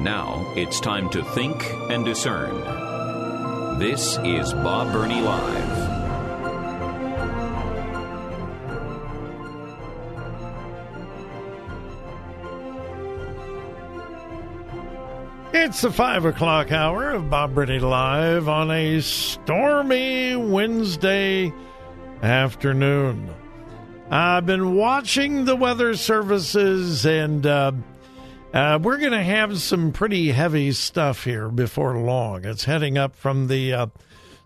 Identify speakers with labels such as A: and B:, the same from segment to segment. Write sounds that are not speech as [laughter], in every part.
A: Now it's time to think and discern. This is Bob Burney Live.
B: It's the five o'clock hour of Bob Burney Live on a stormy Wednesday afternoon. I've been watching the weather services, and uh, uh, we're going to have some pretty heavy stuff here before long. It's heading up from the uh,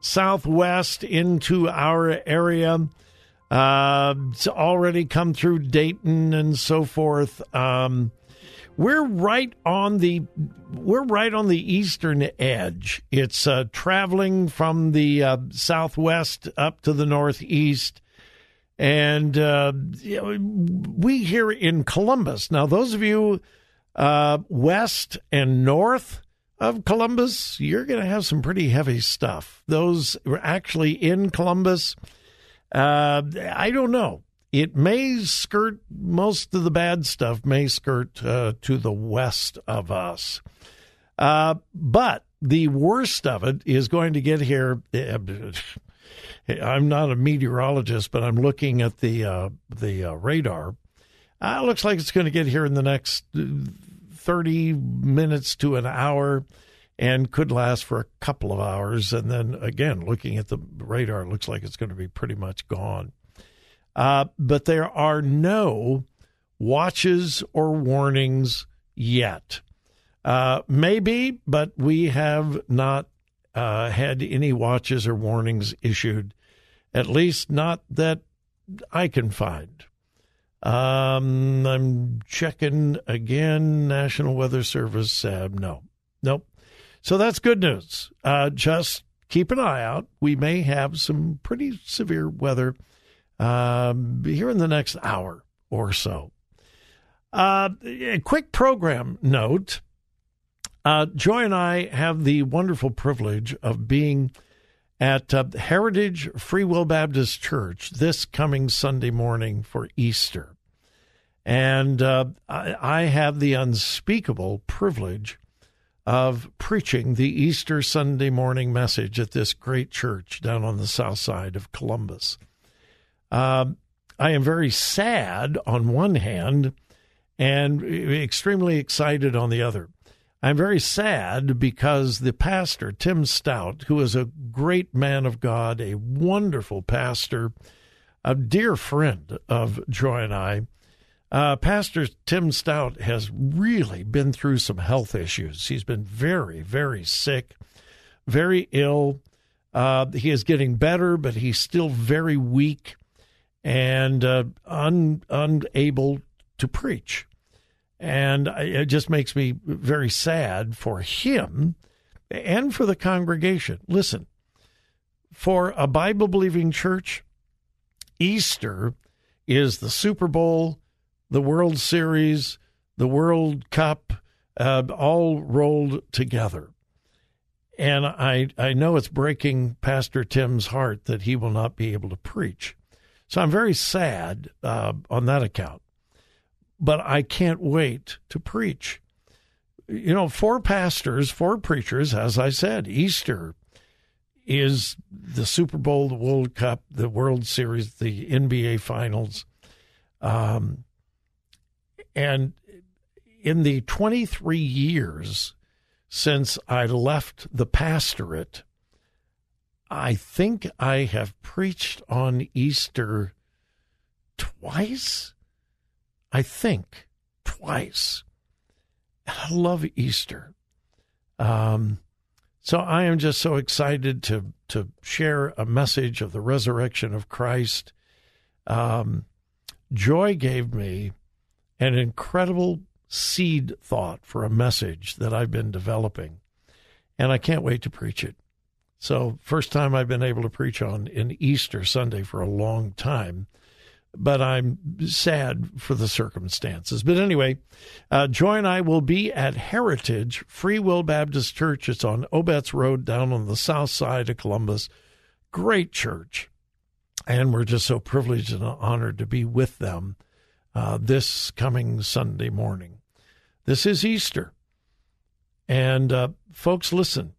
B: southwest into our area. Uh, it's already come through Dayton and so forth. Um, we're right on the we're right on the eastern edge. It's uh, traveling from the uh, southwest up to the northeast, and uh, we here in Columbus. Now, those of you uh, west and north of Columbus, you're going to have some pretty heavy stuff. Those actually in Columbus, uh, I don't know. It may skirt most of the bad stuff may skirt uh, to the west of us. Uh, but the worst of it is going to get here [laughs] i'm not a meteorologist but i'm looking at the uh, the uh, radar uh, it looks like it's going to get here in the next 30 minutes to an hour and could last for a couple of hours and then again looking at the radar looks like it's going to be pretty much gone uh, but there are no watches or warnings yet. Uh, maybe, but we have not uh, had any watches or warnings issued, at least not that I can find. Um, I'm checking again. National Weather Service. Uh, no, nope. So that's good news. Uh, just keep an eye out. We may have some pretty severe weather um, here in the next hour or so. Uh, a quick program note. Uh, Joy and I have the wonderful privilege of being at uh, Heritage Free Will Baptist Church this coming Sunday morning for Easter. And uh, I, I have the unspeakable privilege of preaching the Easter Sunday morning message at this great church down on the south side of Columbus. Uh, I am very sad on one hand and extremely excited on the other. I'm very sad because the pastor, Tim Stout, who is a great man of God, a wonderful pastor, a dear friend of Joy and I, uh, Pastor Tim Stout has really been through some health issues. He's been very, very sick, very ill. Uh, he is getting better, but he's still very weak and uh, un, unable to preach. And it just makes me very sad for him and for the congregation. Listen, for a Bible believing church, Easter is the Super Bowl, the World Series, the World Cup, uh, all rolled together. And I, I know it's breaking Pastor Tim's heart that he will not be able to preach. So I'm very sad uh, on that account. But I can't wait to preach. You know, four pastors, four preachers, as I said, Easter is the Super Bowl, the World Cup, the World Series, the NBA Finals. Um, and in the 23 years since I left the pastorate, I think I have preached on Easter twice. I think twice. I love Easter. Um, so I am just so excited to to share a message of the resurrection of Christ. Um, Joy gave me an incredible seed thought for a message that I've been developing, and I can't wait to preach it. So, first time I've been able to preach on an Easter Sunday for a long time, but I'm sad for the circumstances. But anyway, uh, Joy and I will be at Heritage Free Will Baptist Church. It's on Obetz Road down on the south side of Columbus. Great church. And we're just so privileged and honored to be with them uh, this coming Sunday morning. This is Easter. And uh, folks, listen,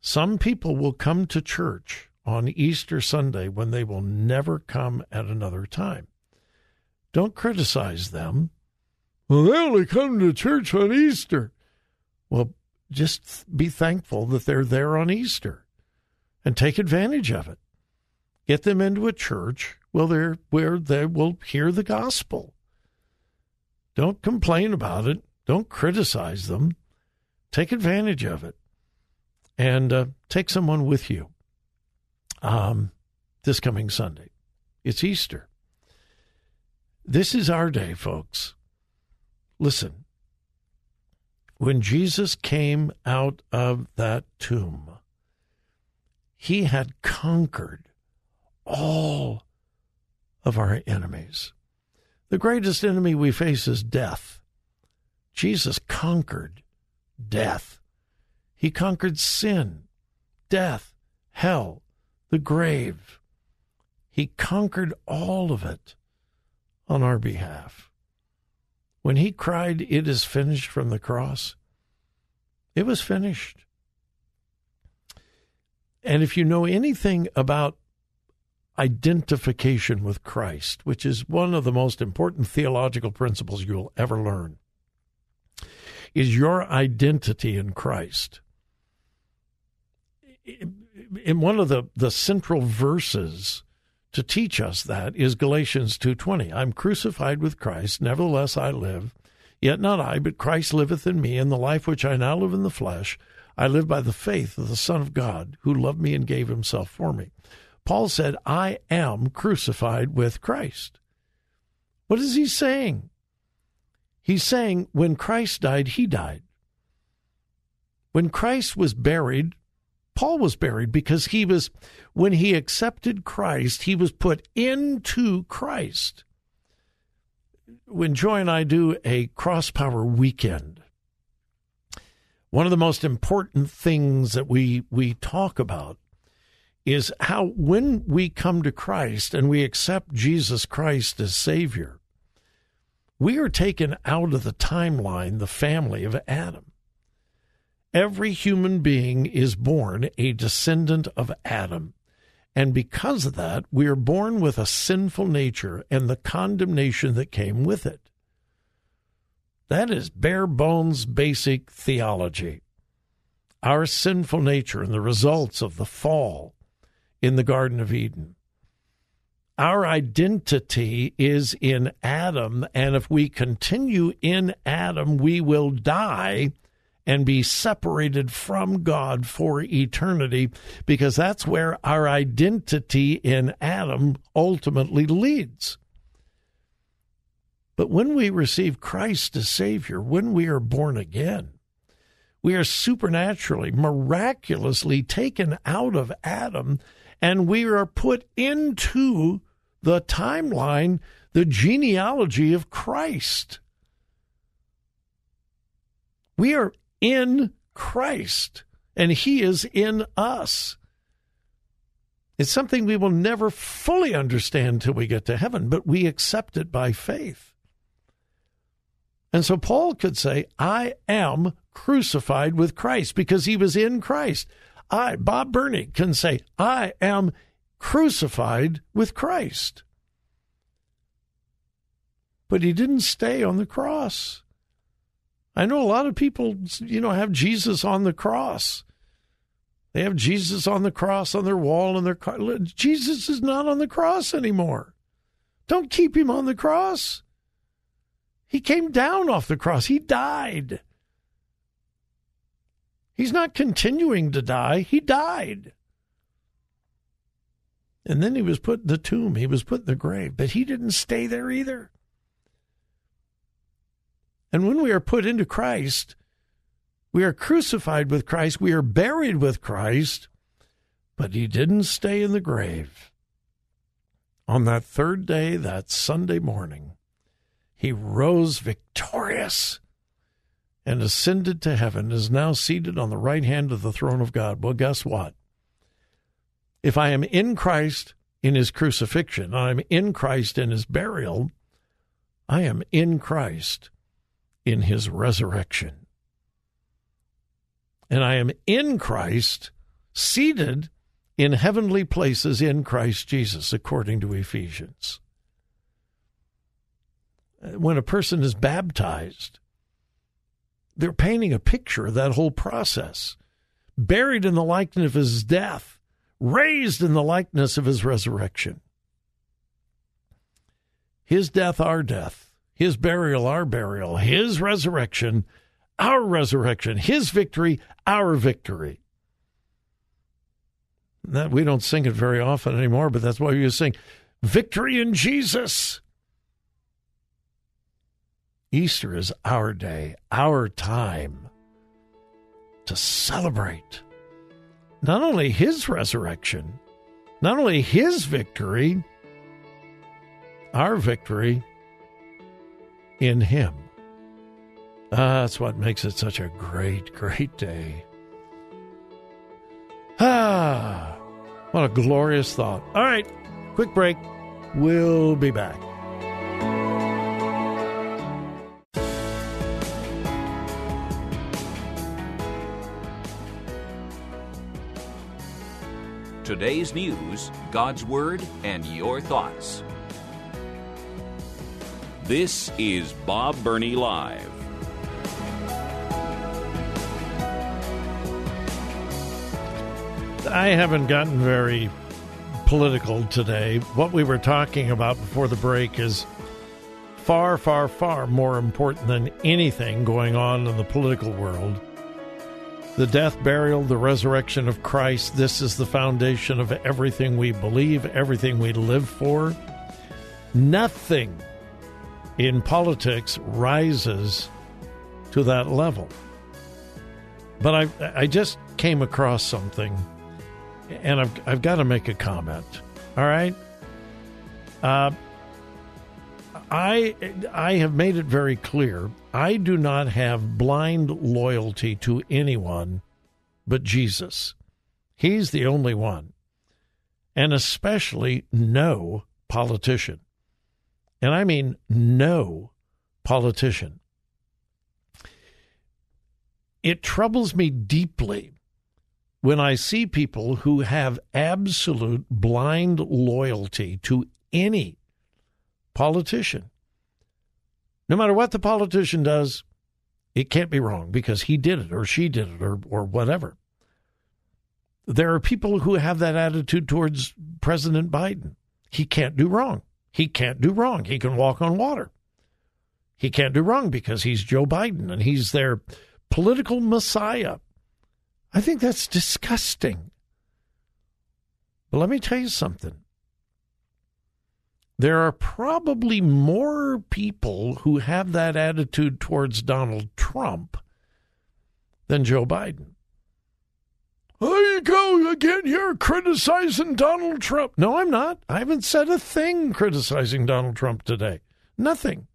B: some people will come to church on Easter Sunday when they will never come at another time. Don't criticize them. Well, they only come to church on Easter. Well, just be thankful that they're there on Easter and take advantage of it. Get them into a church well, they're, where they will hear the gospel. Don't complain about it. Don't criticize them. Take advantage of it and uh, take someone with you um, this coming Sunday. It's Easter. This is our day, folks. Listen, when Jesus came out of that tomb, he had conquered all of our enemies. The greatest enemy we face is death. Jesus conquered death. He conquered sin, death, hell, the grave. He conquered all of it on our behalf. When he cried, It is finished from the cross, it was finished. And if you know anything about identification with Christ, which is one of the most important theological principles you'll ever learn, is your identity in Christ. In one of the, the central verses to teach us that is Galatians 2:20. I'm crucified with Christ, nevertheless I live, yet not I, but Christ liveth in me, and the life which I now live in the flesh, I live by the faith of the Son of God, who loved me and gave himself for me. Paul said, I am crucified with Christ. What is he saying? He's saying when Christ died, he died. When Christ was buried, Paul was buried because he was, when he accepted Christ, he was put into Christ. When Joy and I do a cross power weekend, one of the most important things that we, we talk about is how when we come to Christ and we accept Jesus Christ as Savior, we are taken out of the timeline, the family of Adam. Every human being is born a descendant of Adam. And because of that, we are born with a sinful nature and the condemnation that came with it. That is bare bones basic theology. Our sinful nature and the results of the fall in the Garden of Eden. Our identity is in Adam, and if we continue in Adam, we will die and be separated from God for eternity because that's where our identity in Adam ultimately leads. But when we receive Christ as Savior, when we are born again, we are supernaturally, miraculously taken out of Adam and we are put into the timeline, the genealogy of Christ. We are in Christ, and He is in us. It's something we will never fully understand till we get to heaven, but we accept it by faith. And so Paul could say, I am crucified with Christ because he was in Christ. I, Bob Burney, can say, I am crucified with Christ. But he didn't stay on the cross. I know a lot of people, you know, have Jesus on the cross. They have Jesus on the cross on their wall in their car. Jesus is not on the cross anymore. Don't keep him on the cross. He came down off the cross. He died. He's not continuing to die. He died. And then he was put in the tomb. He was put in the grave. But he didn't stay there either. And when we are put into Christ, we are crucified with Christ, we are buried with Christ, but he didn't stay in the grave. On that third day, that Sunday morning, he rose victorious and ascended to heaven, is now seated on the right hand of the throne of God. Well, guess what? If I am in Christ in his crucifixion, I'm in Christ in his burial, I am in Christ in his resurrection. And I am in Christ, seated in heavenly places in Christ Jesus, according to Ephesians. When a person is baptized, they're painting a picture of that whole process. Buried in the likeness of his death, raised in the likeness of his resurrection. His death, our death. His burial, our burial. His resurrection, our resurrection. His victory, our victory. That we don't sing it very often anymore, but that's why we sing victory in Jesus. Easter is our day, our time to celebrate not only his resurrection, not only his victory, our victory in him. Ah, that's what makes it such a great, great day. Ah, what a glorious thought. All right, quick break. We'll be back.
A: Today's news, God's Word, and your thoughts. This is Bob Burney Live.
B: I haven't gotten very political today. What we were talking about before the break is far, far, far more important than anything going on in the political world the death, burial, the resurrection of Christ. This is the foundation of everything we believe, everything we live for. Nothing in politics rises to that level. But I, I just came across something, and I've, I've got to make a comment. All right? Uh, I I have made it very clear I do not have blind loyalty to anyone but Jesus. He's the only one. And especially no politician. And I mean no politician. It troubles me deeply when I see people who have absolute blind loyalty to any politician. No matter what the politician does, it can't be wrong because he did it or she did it or, or whatever. There are people who have that attitude towards President Biden. He can't do wrong. He can't do wrong. He can walk on water. He can't do wrong because he's Joe Biden and he's their political messiah. I think that's disgusting. But let me tell you something there are probably more people who have that attitude towards Donald Trump than Joe Biden. There you go again here criticizing Donald Trump. No, I'm not. I haven't said a thing criticizing Donald Trump today. Nothing.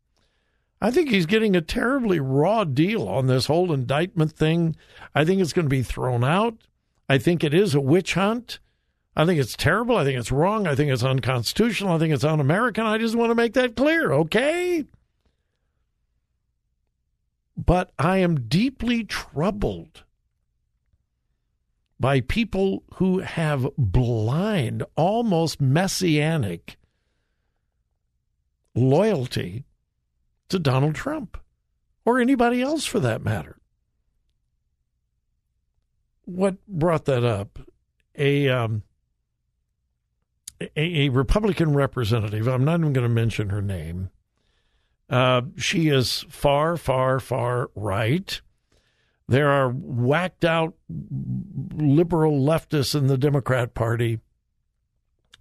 B: I think he's getting a terribly raw deal on this whole indictment thing. I think it's going to be thrown out. I think it is a witch hunt. I think it's terrible. I think it's wrong. I think it's unconstitutional. I think it's un American. I just want to make that clear, okay? But I am deeply troubled by people who have blind, almost messianic loyalty to Donald Trump or anybody else for that matter. What brought that up? A um, a, a Republican representative, I'm not even going to mention her name. Uh, she is far, far, far right. There are whacked out liberal leftists in the Democrat Party.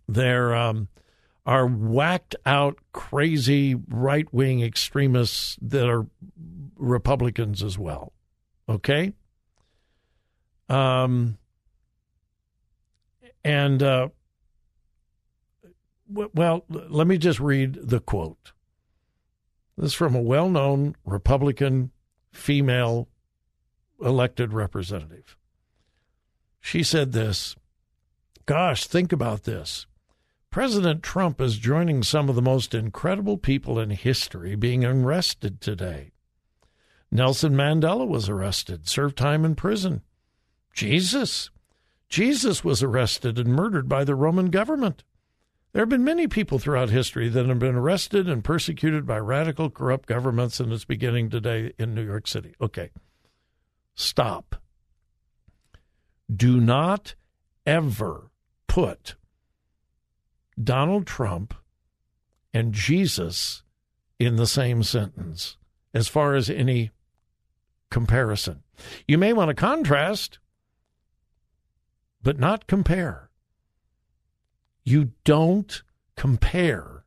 B: There um, are whacked out, crazy right wing extremists that are Republicans as well. Okay? Um, and, uh, well, let me just read the quote. This is from a well known Republican female elected representative. She said this Gosh, think about this. President Trump is joining some of the most incredible people in history being arrested today. Nelson Mandela was arrested, served time in prison. Jesus. Jesus was arrested and murdered by the Roman government. There have been many people throughout history that have been arrested and persecuted by radical, corrupt governments, and it's beginning today in New York City. Okay. Stop. Do not ever put Donald Trump and Jesus in the same sentence as far as any comparison. You may want to contrast, but not compare. You don't compare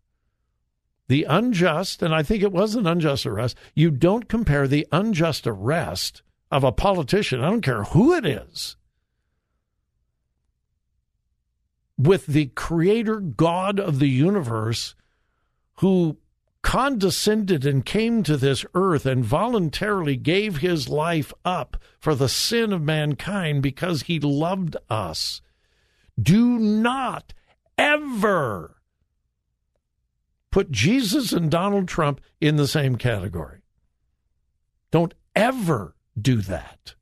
B: the unjust, and I think it was an unjust arrest, you don't compare the unjust arrest of a politician, I don't care who it is, with the creator God of the universe who condescended and came to this earth and voluntarily gave his life up for the sin of mankind because he loved us. Do not ever put Jesus and Donald Trump in the same category. Don't ever do that.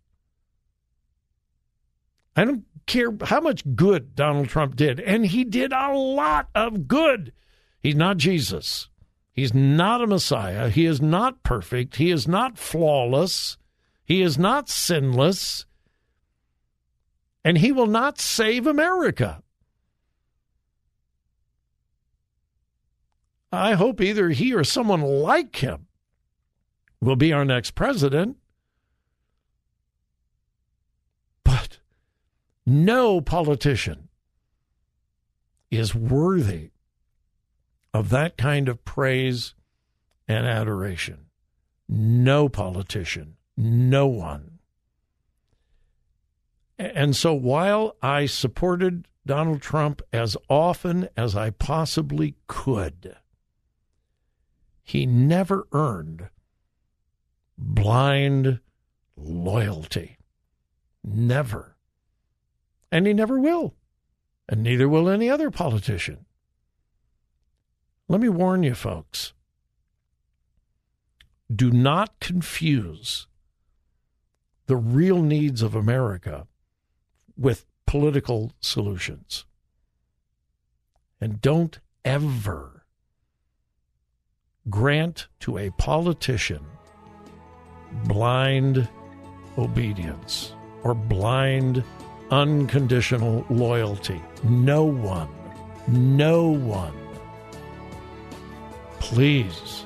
B: I don't care how much good Donald Trump did, and he did a lot of good. He's not Jesus. He's not a Messiah. He is not perfect. He is not flawless. He is not sinless. And he will not save America. I hope either he or someone like him will be our next president. But no politician is worthy of that kind of praise and adoration. No politician, no one. And so while I supported Donald Trump as often as I possibly could, he never earned blind loyalty. Never. And he never will. And neither will any other politician. Let me warn you, folks. Do not confuse the real needs of America with political solutions. And don't ever grant to a politician blind obedience or blind unconditional loyalty. No one, no one. Please